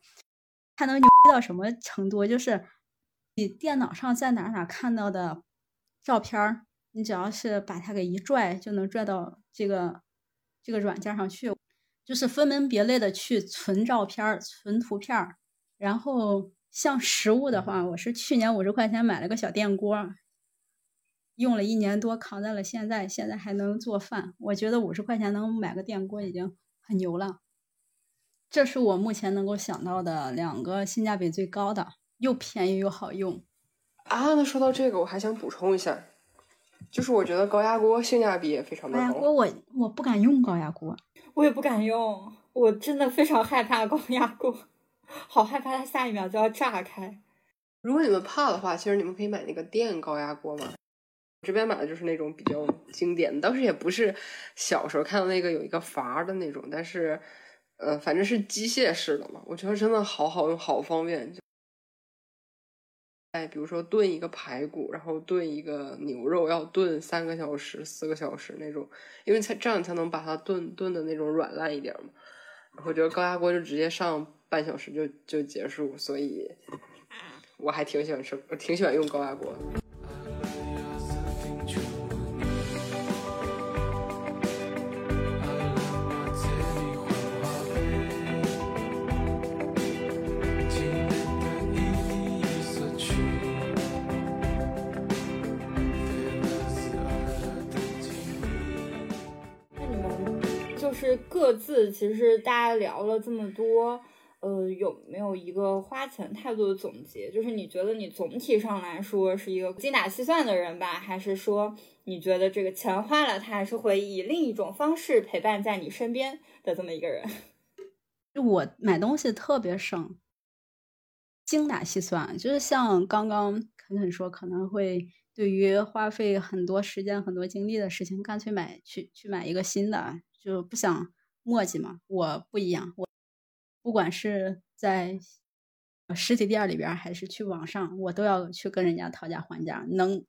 它能牛逼到什么程度？就是你电脑上在哪哪看到的照片，你只要是把它给一拽，就能拽到这个这个软件上去，就是分门别类的去存照片、存图片。然后像食物的话，我是去年五十块钱买了个小电锅，用了一年多，扛在了现在，现在还能做饭。我觉得五十块钱能买个电锅已经很牛了。这是我目前能够想到的两个性价比最高的，又便宜又好用。啊，那说到这个，我还想补充一下，就是我觉得高压锅性价比也非常的高。高压锅我我不敢用高压锅，我也不敢用，我真的非常害怕高压锅，好害怕它下一秒就要炸开。如果你们怕的话，其实你们可以买那个电高压锅嘛。这边买的就是那种比较经典的，当时也不是小时候看到那个有一个阀儿的那种，但是呃，反正是机械式的嘛。我觉得真的好好用，好方便。哎，比如说炖一个排骨，然后炖一个牛肉，要炖三个小时、四个小时那种，因为才这样你才能把它炖炖的那种软烂一点嘛。我觉得高压锅就直接上半小时就就结束，所以我还挺喜欢吃，我挺喜欢用高压锅各自，其实大家聊了这么多，呃，有没有一个花钱态度的总结？就是你觉得你总体上来说是一个精打细算的人吧，还是说你觉得这个钱花了，他还是会以另一种方式陪伴在你身边的这么一个人？就我买东西特别省，精打细算，就是像刚刚肯肯说，可能会对于花费很多时间、很多精力的事情，干脆买去去买一个新的，就不想磨叽嘛。我不一样，我不管是在实体店里边，还是去网上，我都要去跟人家讨价还价，能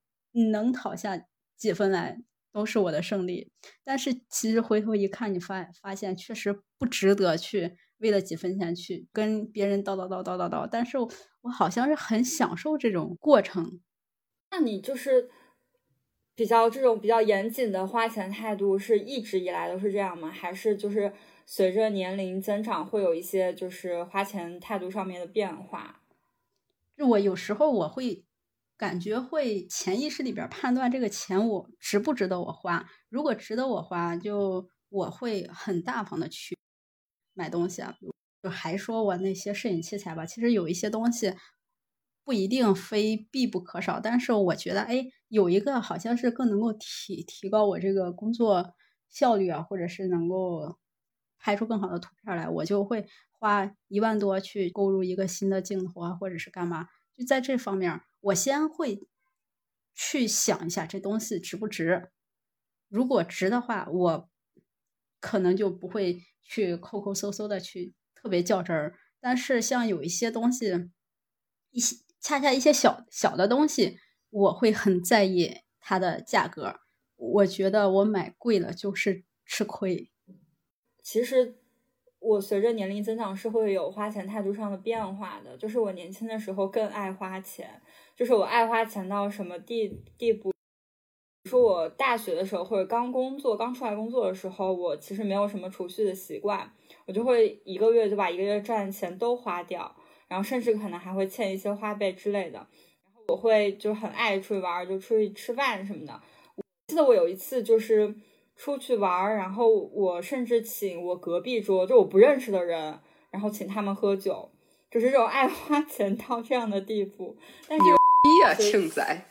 能讨下几分来，都是我的胜利。但是其实回头一看，你发发现确实不值得去为了几分钱去跟别人叨叨叨叨叨叨。但是我好像是很享受这种过程。那你就是比较这种比较严谨的花钱态度，是一直以来都是这样吗？还是就是随着年龄增长，会有一些就是花钱态度上面的变化？就我有时候我会感觉会潜意识里边判断这个钱我值不值得我花。如果值得我花，就我会很大方的去买东西啊。就还说我那些摄影器材吧，其实有一些东西不一定非必不可少，但是我觉得哎，有一个好像是更能够提提高我这个工作效率啊，或者是能够拍出更好的图片来，我就会花一万多去购入一个新的镜头啊，或者是干嘛。就在这方面，我先会去想一下这东西值不值。如果值的话，我可能就不会去抠抠搜搜的去特别较真儿。但是像有一些东西，一些恰恰一些小小的东西，我会很在意它的价格。我觉得我买贵了就是吃亏。其实我随着年龄增长是会有花钱态度上的变化的。就是我年轻的时候更爱花钱，就是我爱花钱到什么地地步？说我大学的时候或者刚工作、刚出来工作的时候，我其实没有什么储蓄的习惯，我就会一个月就把一个月赚的钱都花掉，然后甚至可能还会欠一些花呗之类的。我会就很爱出去玩，就出去吃饭什么的。我记得我有一次就是出去玩，然后我甚至请我隔壁桌就我不认识的人，然后请他们喝酒，就是这种爱花钱到这样的地步。但是逼呀，庆仔！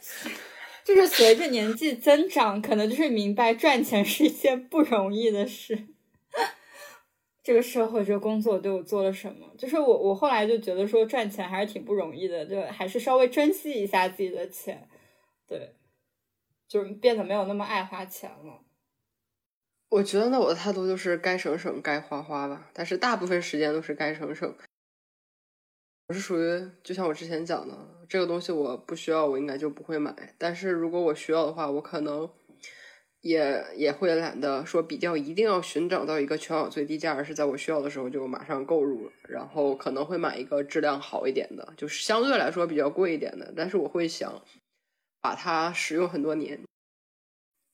就是随着年纪增长，可能就是明白赚钱是一件不容易的事。这个社会，这个工作对我做了什么？就是我，我后来就觉得说赚钱还是挺不容易的，就还是稍微珍惜一下自己的钱。对，就是变得没有那么爱花钱了。我觉得呢，我的态度就是该省省，该花花吧。但是大部分时间都是该省省。我是属于，就像我之前讲的，这个东西我不需要，我应该就不会买。但是如果我需要的话，我可能也也会懒得说比较，一定要寻找到一个全网最低价，而是在我需要的时候就马上购入。然后可能会买一个质量好一点的，就是相对来说比较贵一点的。但是我会想把它使用很多年。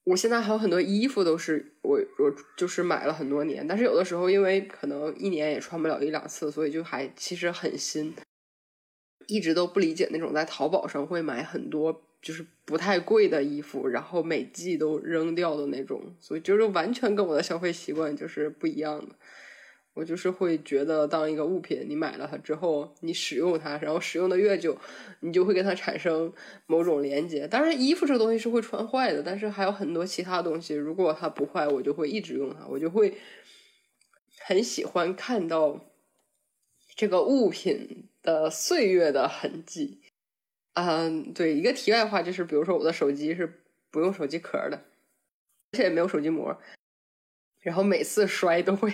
我现在还有很多衣服都是我我就是买了很多年，但是有的时候因为可能一年也穿不了一两次，所以就还其实很新。一直都不理解那种在淘宝上会买很多就是不太贵的衣服，然后每季都扔掉的那种，所以就是完全跟我的消费习惯就是不一样的。我就是会觉得，当一个物品你买了它之后，你使用它，然后使用的越久，你就会跟它产生某种连接。当然，衣服这个东西是会穿坏的，但是还有很多其他东西，如果它不坏，我就会一直用它，我就会很喜欢看到这个物品的岁月的痕迹。嗯，对，一个题外话就是，比如说我的手机是不用手机壳的，而且也没有手机膜，然后每次摔都会。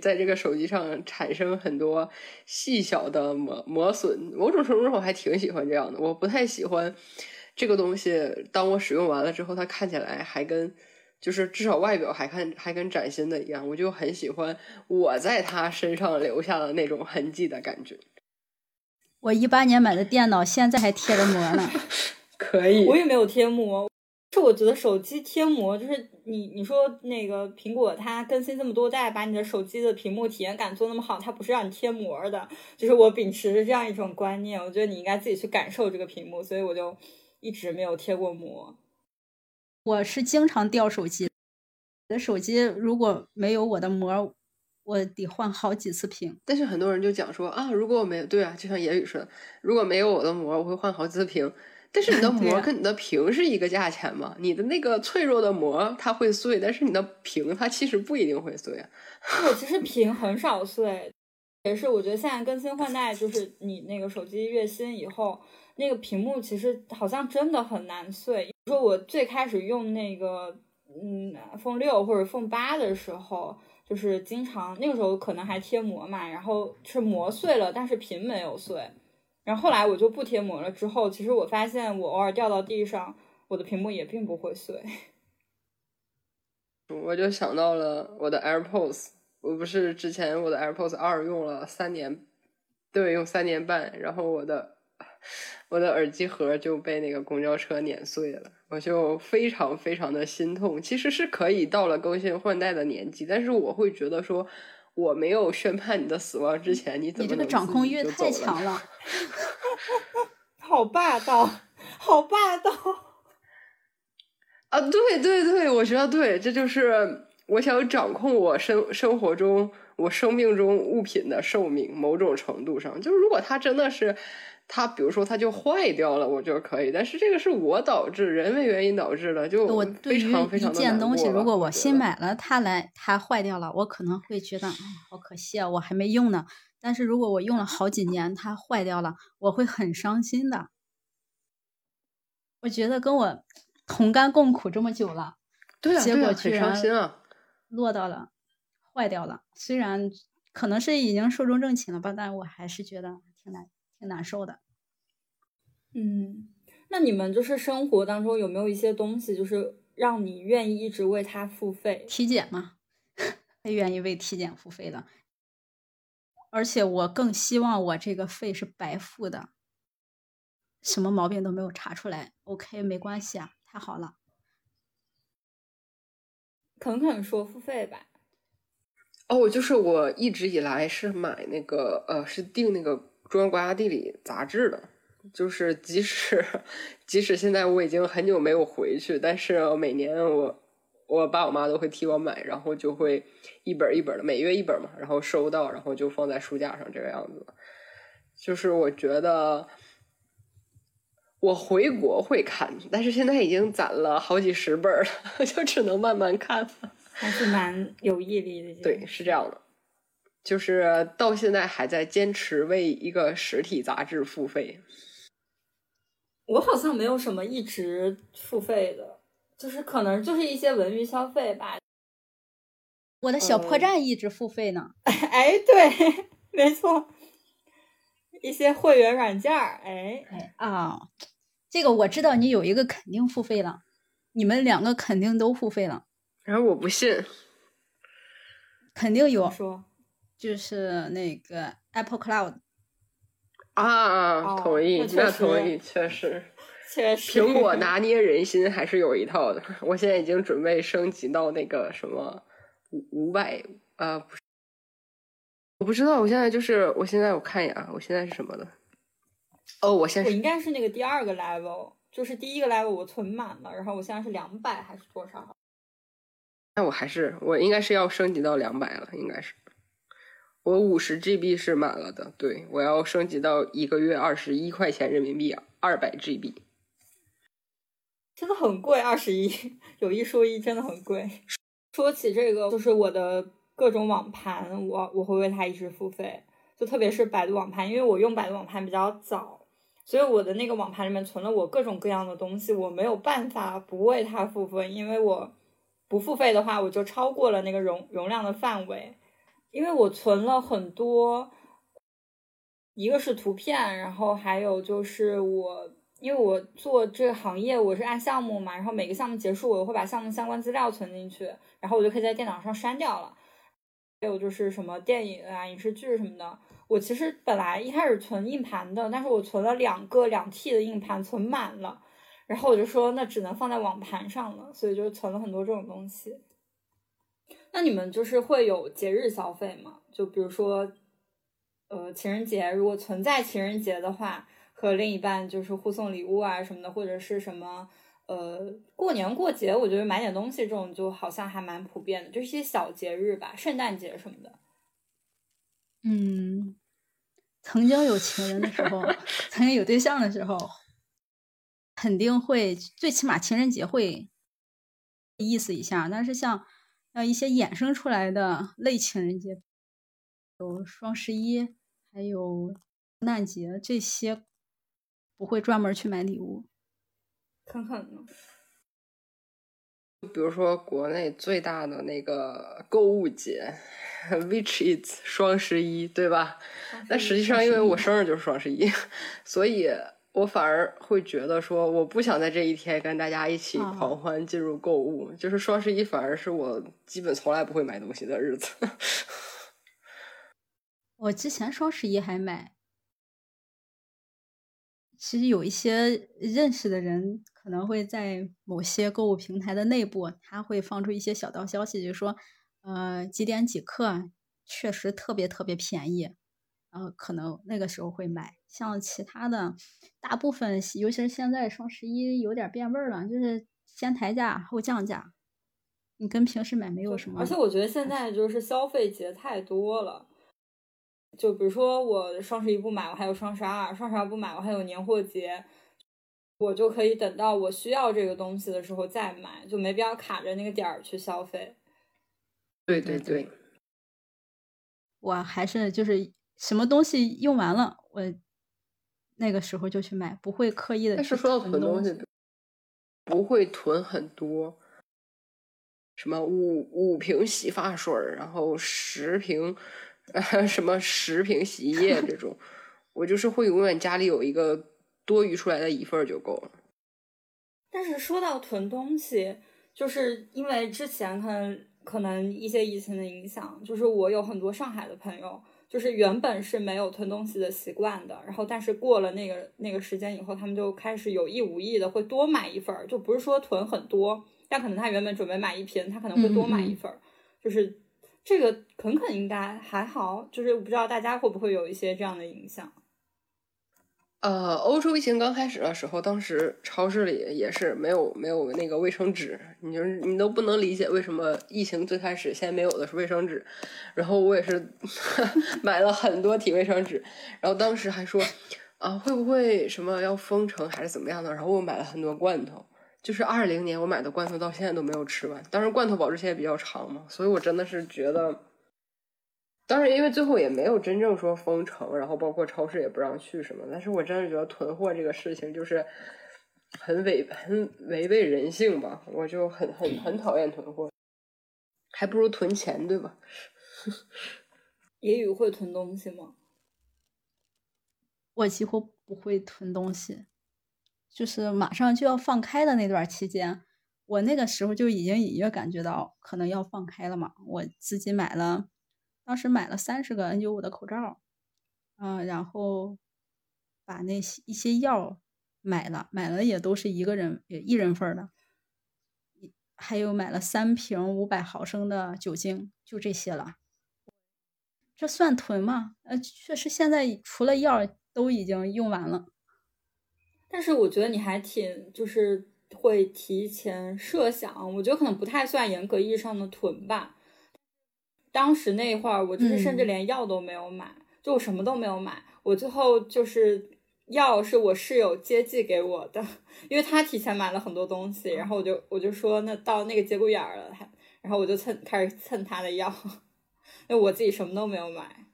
在这个手机上产生很多细小的磨磨损，某种程度上我还挺喜欢这样的。我不太喜欢这个东西，当我使用完了之后，它看起来还跟就是至少外表还看还跟崭新的一样。我就很喜欢我在它身上留下的那种痕迹的感觉。我一八年买的电脑，现在还贴着膜呢。可以，我也没有贴膜。是我觉得手机贴膜就是你你说那个苹果它更新这么多代，把你的手机的屏幕体验感做那么好，它不是让你贴膜的。就是我秉持着这样一种观念，我觉得你应该自己去感受这个屏幕，所以我就一直没有贴过膜。我是经常掉手机，我的手机如果没有我的膜，我得换好几次屏。但是很多人就讲说啊，如果我没有对啊，就像言语说的，如果没有我的膜，我会换好几次屏。但是你的 膜跟你的屏是一个价钱吗？你的那个脆弱的膜它会碎，但是你的屏它其实不一定会碎啊。我其实 屏很少碎，也是我觉得现在更新换代，就是你那个手机越新以后，那个屏幕其实好像真的很难碎。比如说我最开始用那个嗯 iPhone 六或者 iPhone 八的时候，就是经常那个时候可能还贴膜嘛，然后是膜碎了，但是屏没有碎。然后后来我就不贴膜了。之后，其实我发现我偶尔掉到地上，我的屏幕也并不会碎。我就想到了我的 AirPods，我不是之前我的 AirPods 二用了三年，对，用三年半，然后我的 我的耳机盒就被那个公交车碾碎了，我就非常非常的心痛。其实是可以到了更新换代的年纪，但是我会觉得说。我没有宣判你的死亡之前，你怎么你这个掌控欲太强了，好霸道，好霸道啊！对对对，我觉得对，这就是我想掌控我生生活中、我生命中物品的寿命，某种程度上，就是如果它真的是。它比如说它就坏掉了，我觉得可以。但是这个是我导致，人为原因导致的，就我对于一件东西，如果我新买了它来，它坏掉了，我可能会觉得，哎，好可惜啊，我还没用呢。但是如果我用了好几年，它坏掉了，我会很伤心的。我觉得跟我同甘共苦这么久了，对啊，结果居然啊，落到了坏掉了。虽然可能是已经寿终正寝了吧，但我还是觉得挺难。挺难受的，嗯，那你们就是生活当中有没有一些东西，就是让你愿意一直为它付费？体检嘛，愿意为体检付费的。而且我更希望我这个费是白付的，什么毛病都没有查出来。OK，没关系啊，太好了。肯肯说付费吧。哦，就是我一直以来是买那个呃，是订那个中央国家地理杂志的，就是即使即使现在我已经很久没有回去，但是每年我我爸我妈都会替我买，然后就会一本一本的，每月一本嘛，然后收到，然后就放在书架上这个样子。就是我觉得我回国会看，但是现在已经攒了好几十本了，就只能慢慢看了。还是蛮有毅力的。对，是这样的，就是到现在还在坚持为一个实体杂志付费。我好像没有什么一直付费的，就是可能就是一些文娱消费吧。我的小破站一直付费呢。哎，对，没错，一些会员软件儿，哎哎啊，这个我知道，你有一个肯定付费了，你们两个肯定都付费了。然后我不信，肯定有，说就是那个 Apple Cloud 啊，啊同意，那同意，确实，确实，苹果拿 捏人心还是有一套的。我现在已经准备升级到那个什么五五百啊，不是，我不知道，我现在就是，我现在我看一眼啊，我现在是什么的？哦，我现在我应该是那个第二个 level，就是第一个 level 我存满了，然后我现在是两百还是多少？那我还是我应该是要升级到两百了，应该是。我五十 GB 是满了的，对我要升级到一个月二十一块钱人民币，二百 GB。真的很贵，二十一，有一说一，真的很贵。说起这个，就是我的各种网盘，我我会为它一直付费，就特别是百度网盘，因为我用百度网盘比较早，所以我的那个网盘里面存了我各种各样的东西，我没有办法不为它付费，因为我不付费的话，我就超过了那个容容量的范围，因为我存了很多，一个是图片，然后还有就是我。因为我做这个行业，我是按项目嘛，然后每个项目结束，我会把项目相关资料存进去，然后我就可以在电脑上删掉了。还有就是什么电影啊、影视剧什么的，我其实本来一开始存硬盘的，但是我存了两个两 T 的硬盘，存满了，然后我就说那只能放在网盘上了，所以就存了很多这种东西。那你们就是会有节日消费吗？就比如说，呃，情人节，如果存在情人节的话。和另一半就是互送礼物啊什么的，或者是什么呃过年过节，我觉得买点东西这种就好像还蛮普遍的，就是一些小节日吧，圣诞节什么的。嗯，曾经有情人的时候，曾经有对象的时候，肯定会，最起码情人节会意思一下。但是像像一些衍生出来的类情人节，有双十一，还有圣诞节这些。不会专门去买礼物，看看呢。比如说国内最大的那个购物节，which is 双十一，对吧？但实际上，因为我生日就是双十一，所以我反而会觉得说，我不想在这一天跟大家一起狂欢进入购物。就是双十一反而是我基本从来不会买东西的日子。我之前双十一还买。其实有一些认识的人可能会在某些购物平台的内部，他会放出一些小道消息，就是说，呃，几点几刻确实特别特别便宜，然后可能那个时候会买。像其他的，大部分，尤其是现在双十一有点变味儿了，就是先抬价后降价，你跟平时买没有什么。而且我觉得现在就是消费节太多了。就比如说我双十一不买，我还有双十二；双十二不买，我还有年货节，我就可以等到我需要这个东西的时候再买，就没必要卡着那个点儿去消费。对对对，我还是就是什么东西用完了，我那个时候就去买，不会刻意的。但是说到囤东西，不会囤很多，什么五五瓶洗发水，然后十瓶。什么十瓶洗衣液这种，我就是会永远家里有一个多余出来的一份就够了。但是说到囤东西，就是因为之前可能可能一些疫情的影响，就是我有很多上海的朋友，就是原本是没有囤东西的习惯的，然后但是过了那个那个时间以后，他们就开始有意无意的会多买一份儿，就不是说囤很多，但可能他原本准备买一瓶，他可能会多买一份儿，就是这个肯肯应该还好，就是我不知道大家会不会有一些这样的影响。呃，欧洲疫情刚开始的时候，当时超市里也是没有没有那个卫生纸，你就你都不能理解为什么疫情最开始先没有的是卫生纸，然后我也是 买了很多体卫生纸，然后当时还说啊会不会什么要封城还是怎么样的，然后我买了很多罐头，就是二零年我买的罐头到现在都没有吃完，当时罐头保质期也比较长嘛，所以我真的是觉得。当然，因为最后也没有真正说封城，然后包括超市也不让去什么。但是我真的觉得囤货这个事情就是很违很违背人性吧，我就很很很讨厌囤货，还不如囤钱，对吧？野雨会囤东西吗？我几乎不会囤东西，就是马上就要放开的那段期间，我那个时候就已经隐约感觉到可能要放开了嘛，我自己买了。当时买了三十个 N 九五的口罩，嗯，然后把那些一些药买了，买了也都是一个人也一人份的，还有买了三瓶五百毫升的酒精，就这些了。这算囤吗？呃，确实现在除了药都已经用完了。但是我觉得你还挺就是会提前设想，我觉得可能不太算严格意义上的囤吧。当时那会儿，我就是甚至连药都没有买，就我什么都没有买。我最后就是药是我室友接济给我的，因为他提前买了很多东西，然后我就我就说那到那个节骨眼儿了，他然后我就蹭开始蹭他的药，因为我自己什么都没有买。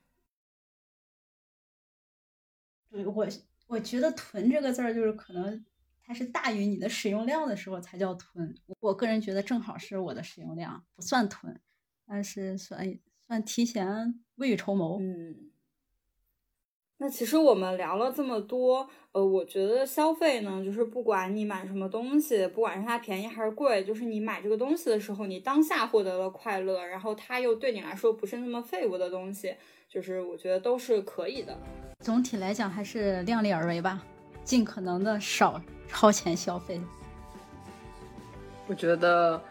对我我觉得“囤”这个字儿就是可能它是大于你的使用量的时候才叫囤。我个人觉得正好是我的使用量，不算囤。但是算算提前未雨绸缪。嗯，那其实我们聊了这么多，呃，我觉得消费呢，就是不管你买什么东西，不管是它便宜还是贵，就是你买这个东西的时候，你当下获得了快乐，然后它又对你来说不是那么废物的东西，就是我觉得都是可以的。总体来讲还是量力而为吧，尽可能的少超前消费。我觉得。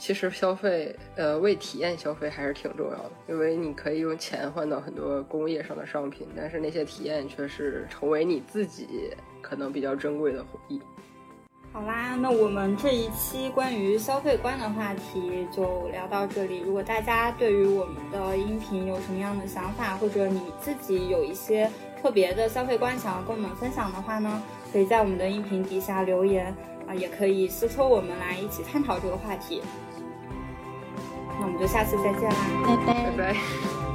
其实消费，呃，为体验消费还是挺重要的，因为你可以用钱换到很多工业上的商品，但是那些体验却是成为你自己可能比较珍贵的回忆。好啦，那我们这一期关于消费观的话题就聊到这里。如果大家对于我们的音频有什么样的想法，或者你自己有一些特别的消费观想要跟我们分享的话呢，可以在我们的音频底下留言啊，也可以私戳我们来一起探讨这个话题。那我们就下次再见啦，拜拜拜拜。